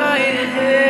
my head